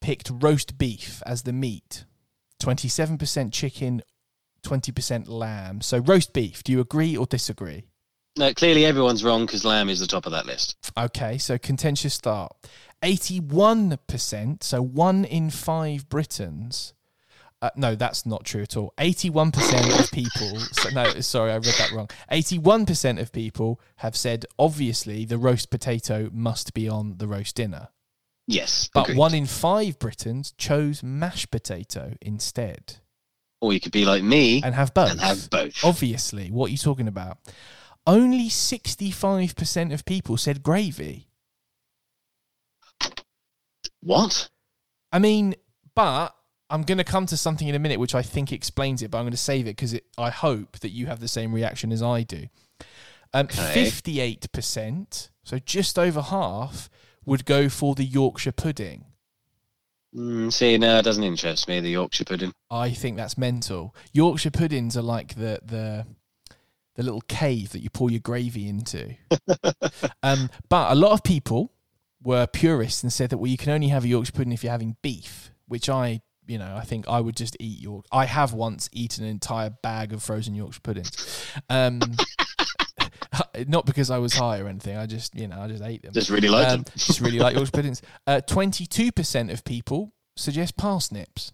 picked roast beef as the meat. 27% chicken, 20% lamb. So roast beef, do you agree or disagree? No, clearly everyone's wrong because lamb is the top of that list. Okay, so contentious start. 81%, so one in five Britons. Uh, no, that's not true at all. 81% of people, so, no, sorry, I read that wrong. 81% of people have said, obviously, the roast potato must be on the roast dinner. Yes. But agreed. one in five Britons chose mashed potato instead Or you could be like me and have both. and have both. Obviously, what are you talking about? Only 65% of people said gravy. What? I mean, but I'm going to come to something in a minute which I think explains it, but I'm going to save it because I hope that you have the same reaction as I do. Um, Okay. 58%, so just over half, would go for the Yorkshire pudding. Mm, see, no, it doesn't interest me. The Yorkshire pudding. I think that's mental. Yorkshire puddings are like the the the little cave that you pour your gravy into. um, but a lot of people were purists and said that well, you can only have a Yorkshire pudding if you're having beef, which I, you know, I think I would just eat York. I have once eaten an entire bag of frozen Yorkshire puddings. Um, not because I was high or anything. I just, you know, I just ate them. Just really like Um, them. just really like Yorkshire puddings. Uh, Twenty-two percent of people suggest parsnips.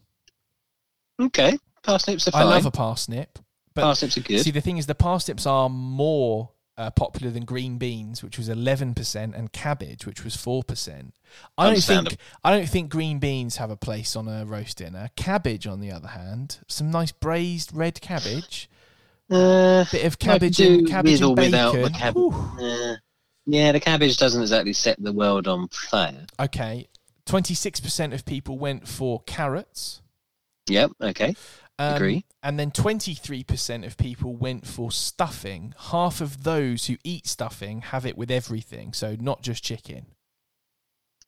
Okay. Parsnips are I love a parsnip, but Parsnips are good. see the thing is the parsnips are more uh, popular than green beans, which was eleven percent, and cabbage, which was four percent. I don't think I don't think green beans have a place on a roast dinner. Cabbage, on the other hand, some nice braised red cabbage, Uh, bit of cabbage and cabbage and without bacon. the cab- uh, yeah, the cabbage doesn't exactly set the world on fire. Okay, twenty six percent of people went for carrots. Yep. Okay. Um, Agree. And then 23% of people went for stuffing. Half of those who eat stuffing have it with everything, so not just chicken.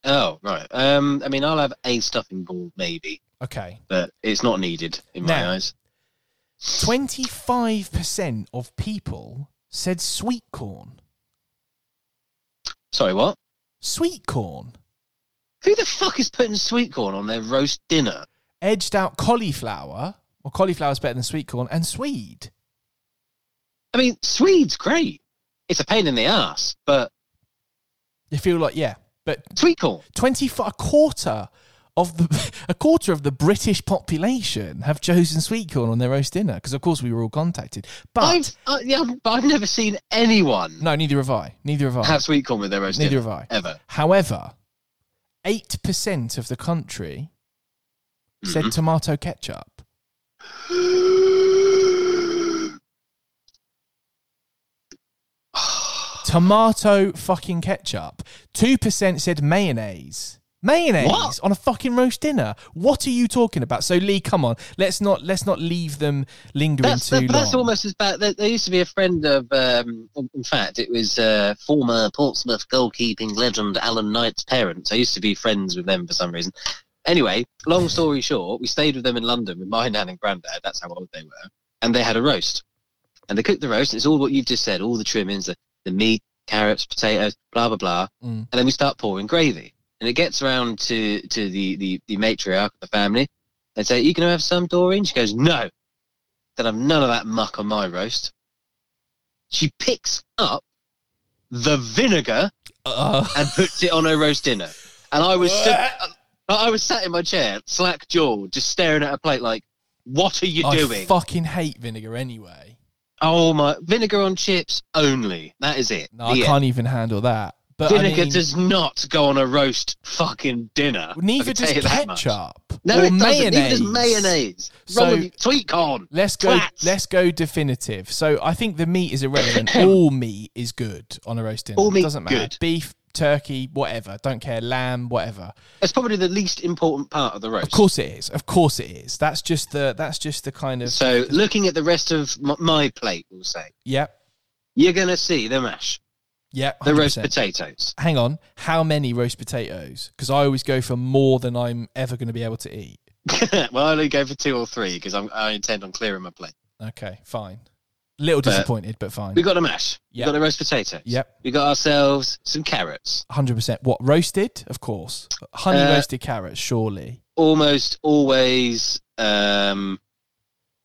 Oh, right. Um, I mean, I'll have a stuffing ball maybe, Okay. but it's not needed in my eyes. 25% of people said sweet corn. Sorry, what? Sweet corn. Who the fuck is putting sweet corn on their roast dinner? Edged out cauliflower. Well, cauliflower's better than sweet corn. And swede. I mean, Swede's great. It's a pain in the ass, but You feel like, yeah. But sweet corn. 25, a quarter of the a quarter of the British population have chosen sweet corn on their roast dinner because, of course, we were all contacted. But I've, uh, yeah, but I've never seen anyone no, neither have I. Neither have I. have sweet corn with their roast neither dinner. have I. Ever. However, eight percent of the country said Mhm. tomato ketchup. Tomato fucking ketchup. Two percent said mayonnaise. Mayonnaise What? on a fucking roast dinner. What are you talking about? So Lee, come on, let's not let's not leave them lingering That's, too that, that's almost as bad. There, there used to be a friend of, um, in fact, it was uh, former Portsmouth goalkeeping legend Alan Knight's parents. I used to be friends with them for some reason. Anyway, long story short, we stayed with them in London with my nan and granddad. That's how old they were. And they had a roast. And they cooked the roast. And it's all what you've just said, all the trimmings, the, the meat, carrots, potatoes, blah, blah, blah. Mm. And then we start pouring gravy. And it gets around to, to the, the, the matriarch of the family. They say, you going to have some, Doreen? She goes, no. Then I've none of that muck on my roast. She picks up the vinegar Uh, and puts it on her roast dinner. And I was stood, I was sat in my chair, slack jawed, just staring at a plate like, what are you I doing? I fucking hate vinegar anyway. oh my, vinegar on chips only. That is it. No, I The can't even handle that. But I Vinegar mean, does not go on a roast fucking dinner. Neither does tell you that ketchup No, or it doesn't. mayonnaise. Neither does mayonnaise. So- with you? Let's go. Let's go definitive. So I think the meat is irrelevant. All meat is good on a roast dinner. All meat, doesn't matter. good. Beef, turkey, whatever. Don't care. Lamb, whatever. That's probably the least important part of the roast. Of course it is. Of course it is. That's just the. That's just the kind of. So, looking at the rest of my, my plate, we'll say, Yep. you're going to see the mash, Yep. the roast potatoes. Hang on. How many roast potatoes? Because I always go for more than I'm ever going to be able to eat. well, I only go for two or three because I intend on clearing my plate. Okay, fine. Little But- disappointed, but fine. We got a mash. We got the roast potatoes. Yep. We got ourselves some carrots. Hundred percent. What roasted? Of course. Honey Uh, roasted carrots, surely. Almost always, um,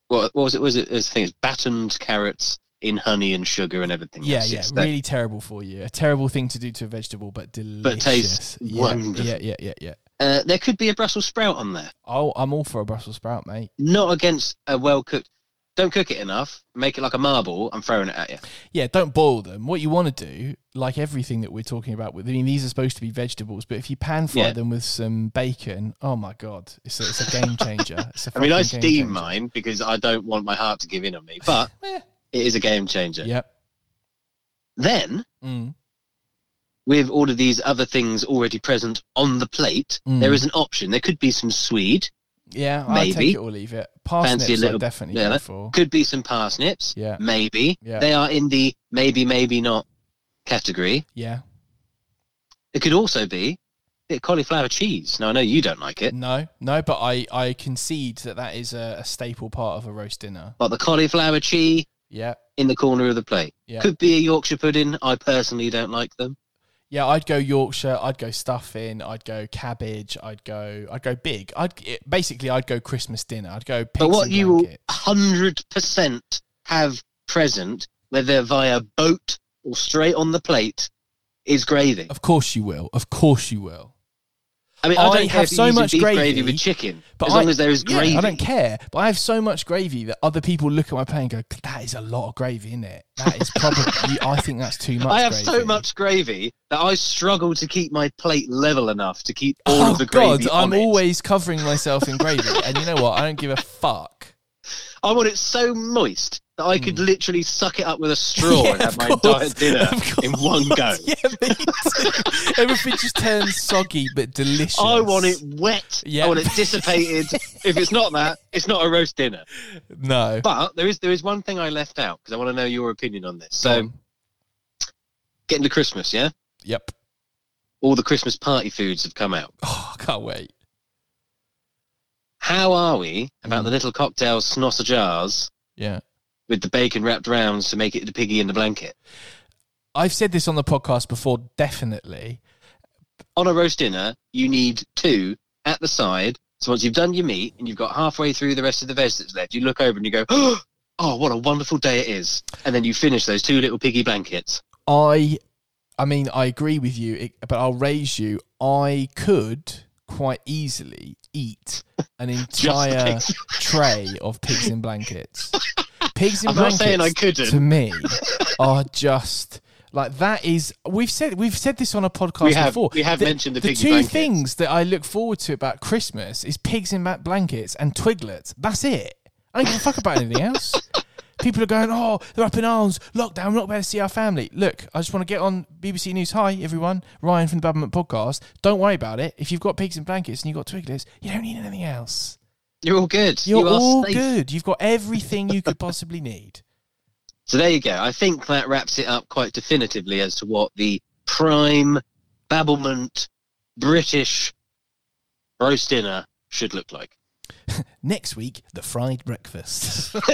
what, what was it? Was it? I think it's battened carrots in honey and sugar and everything. Yeah, else. yeah. Yes, that- really terrible for you. A terrible thing to do to a vegetable, but delicious. But tastes yeah, wonderful. Yeah, yeah, yeah, yeah. Uh, there could be a Brussels sprout on there. Oh, I'm all for a Brussels sprout, mate. Not against a well cooked. Don't cook it enough. Make it like a marble. I'm throwing it at you. Yeah, don't boil them. What you want to do, like everything that we're talking about, with I mean, these are supposed to be vegetables, but if you pan fry Yeah. them with some bacon, oh my god, it's a, it's a game changer. It's a I mean, I steam mine because I don't want my heart to give in on me, but. it is a game changer. Yep. Then, Mm. with all of these other things already present on the plate, Mm. there is an option. There could be some swede, Yeah, I'll Maybe. take it or leave it. Parsnips, Fancy a little- definitely yeah, go could be some parsnips, Yeah, maybe. Yeah. They are in the maybe, maybe not category. yeah. It could also be a bit of cauliflower cheese. Now, I know you don't like it, No, no, but I I concede that that is a, a staple part of a roast dinner. but the cauliflower cheese Yeah, in the corner of the plate. yeah, Could be a Yorkshire pudding. I personally don't like them. yeah. I'd go Yorkshire. I'd go stuffing. I'd go cabbage. I'd go. I'd go big. I'd it, basically I'd go Christmas dinner. I'd go. But what you will 100% have present, whether via boat or straight on the plate, is gravy. Of course you will. Of course you will. I mean, I, I have so much beef gravy, with chicken, But as long as there is yeah, gravy. I don't care. But I have so much gravy that other people look at my plate and go, "That is a lot of gravy, in it? That is probably. I think that's too much." I have gravy. so much gravy that I struggle to keep my plate level enough to keep all oh of the God, gravy I'm it. always covering myself in gravy, and you know what? I don't give a fuck. I want it so moist that I could hmm. literally suck it up with a straw. Yeah, and have my course, entire dinner in one go. Yeah. Everything just turns soggy but delicious. I want it wet. Yeah. I want it dissipated. if it's not that, it's not a roast dinner. No. But there is there is one thing I left out because I want to know your opinion on this. So getting to Christmas, yeah, Yep. all the Christmas party foods have come out. Oh, I can't wait. How are we about Mm. the little cocktail snosser jars Yeah. with the bacon wrapped rounds to make it the piggy in the blanket? I've said this on the podcast before, definitely. On a roast dinner, you need two at the side. So once you've done your meat and you've got halfway through the rest of the veg that's left, you look over and you go, "Oh, what a wonderful day it is!" And then you finish those two little piggy blankets. I I mean, I agree with you, but I'll raise you. I could quite easily eat an entire tray of pigs in blankets. Pigs in I'm not blankets saying I couldn't. to me are just like that is we've said we've said this on a podcast We have- before. we have mentioned the piggy two blankets. things that I look forward to about Christmas is pigs in blankets and twiglets. That's it. I don't give a fuck about anything else. People are going, oh, they're up in arms, lockdown, we're not better to see our family. Look, I just want to get on BBC News. Hi, everyone. Ryan from the Babament Podcast. Don't worry about it. If you've got pigs in blankets and you've got twiglets, you don't need anything else. You're all good. You're you all safe. good. You've got everything you could possibly need. So there you go. I think that wraps it up quite definitively as to what the prime babblement British roast dinner should look like. Next week, the fried breakfast.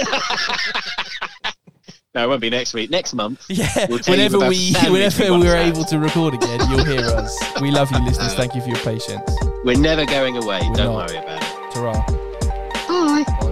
No, it won't be next week. Next month. yeah, We'll tell you whenever about we the sandwich whenever we once we're had. able to record again, you'll hear us. We love you, listeners. Thank you for your patience. We're never going away. We're Don't not. worry about it. Ta-ra.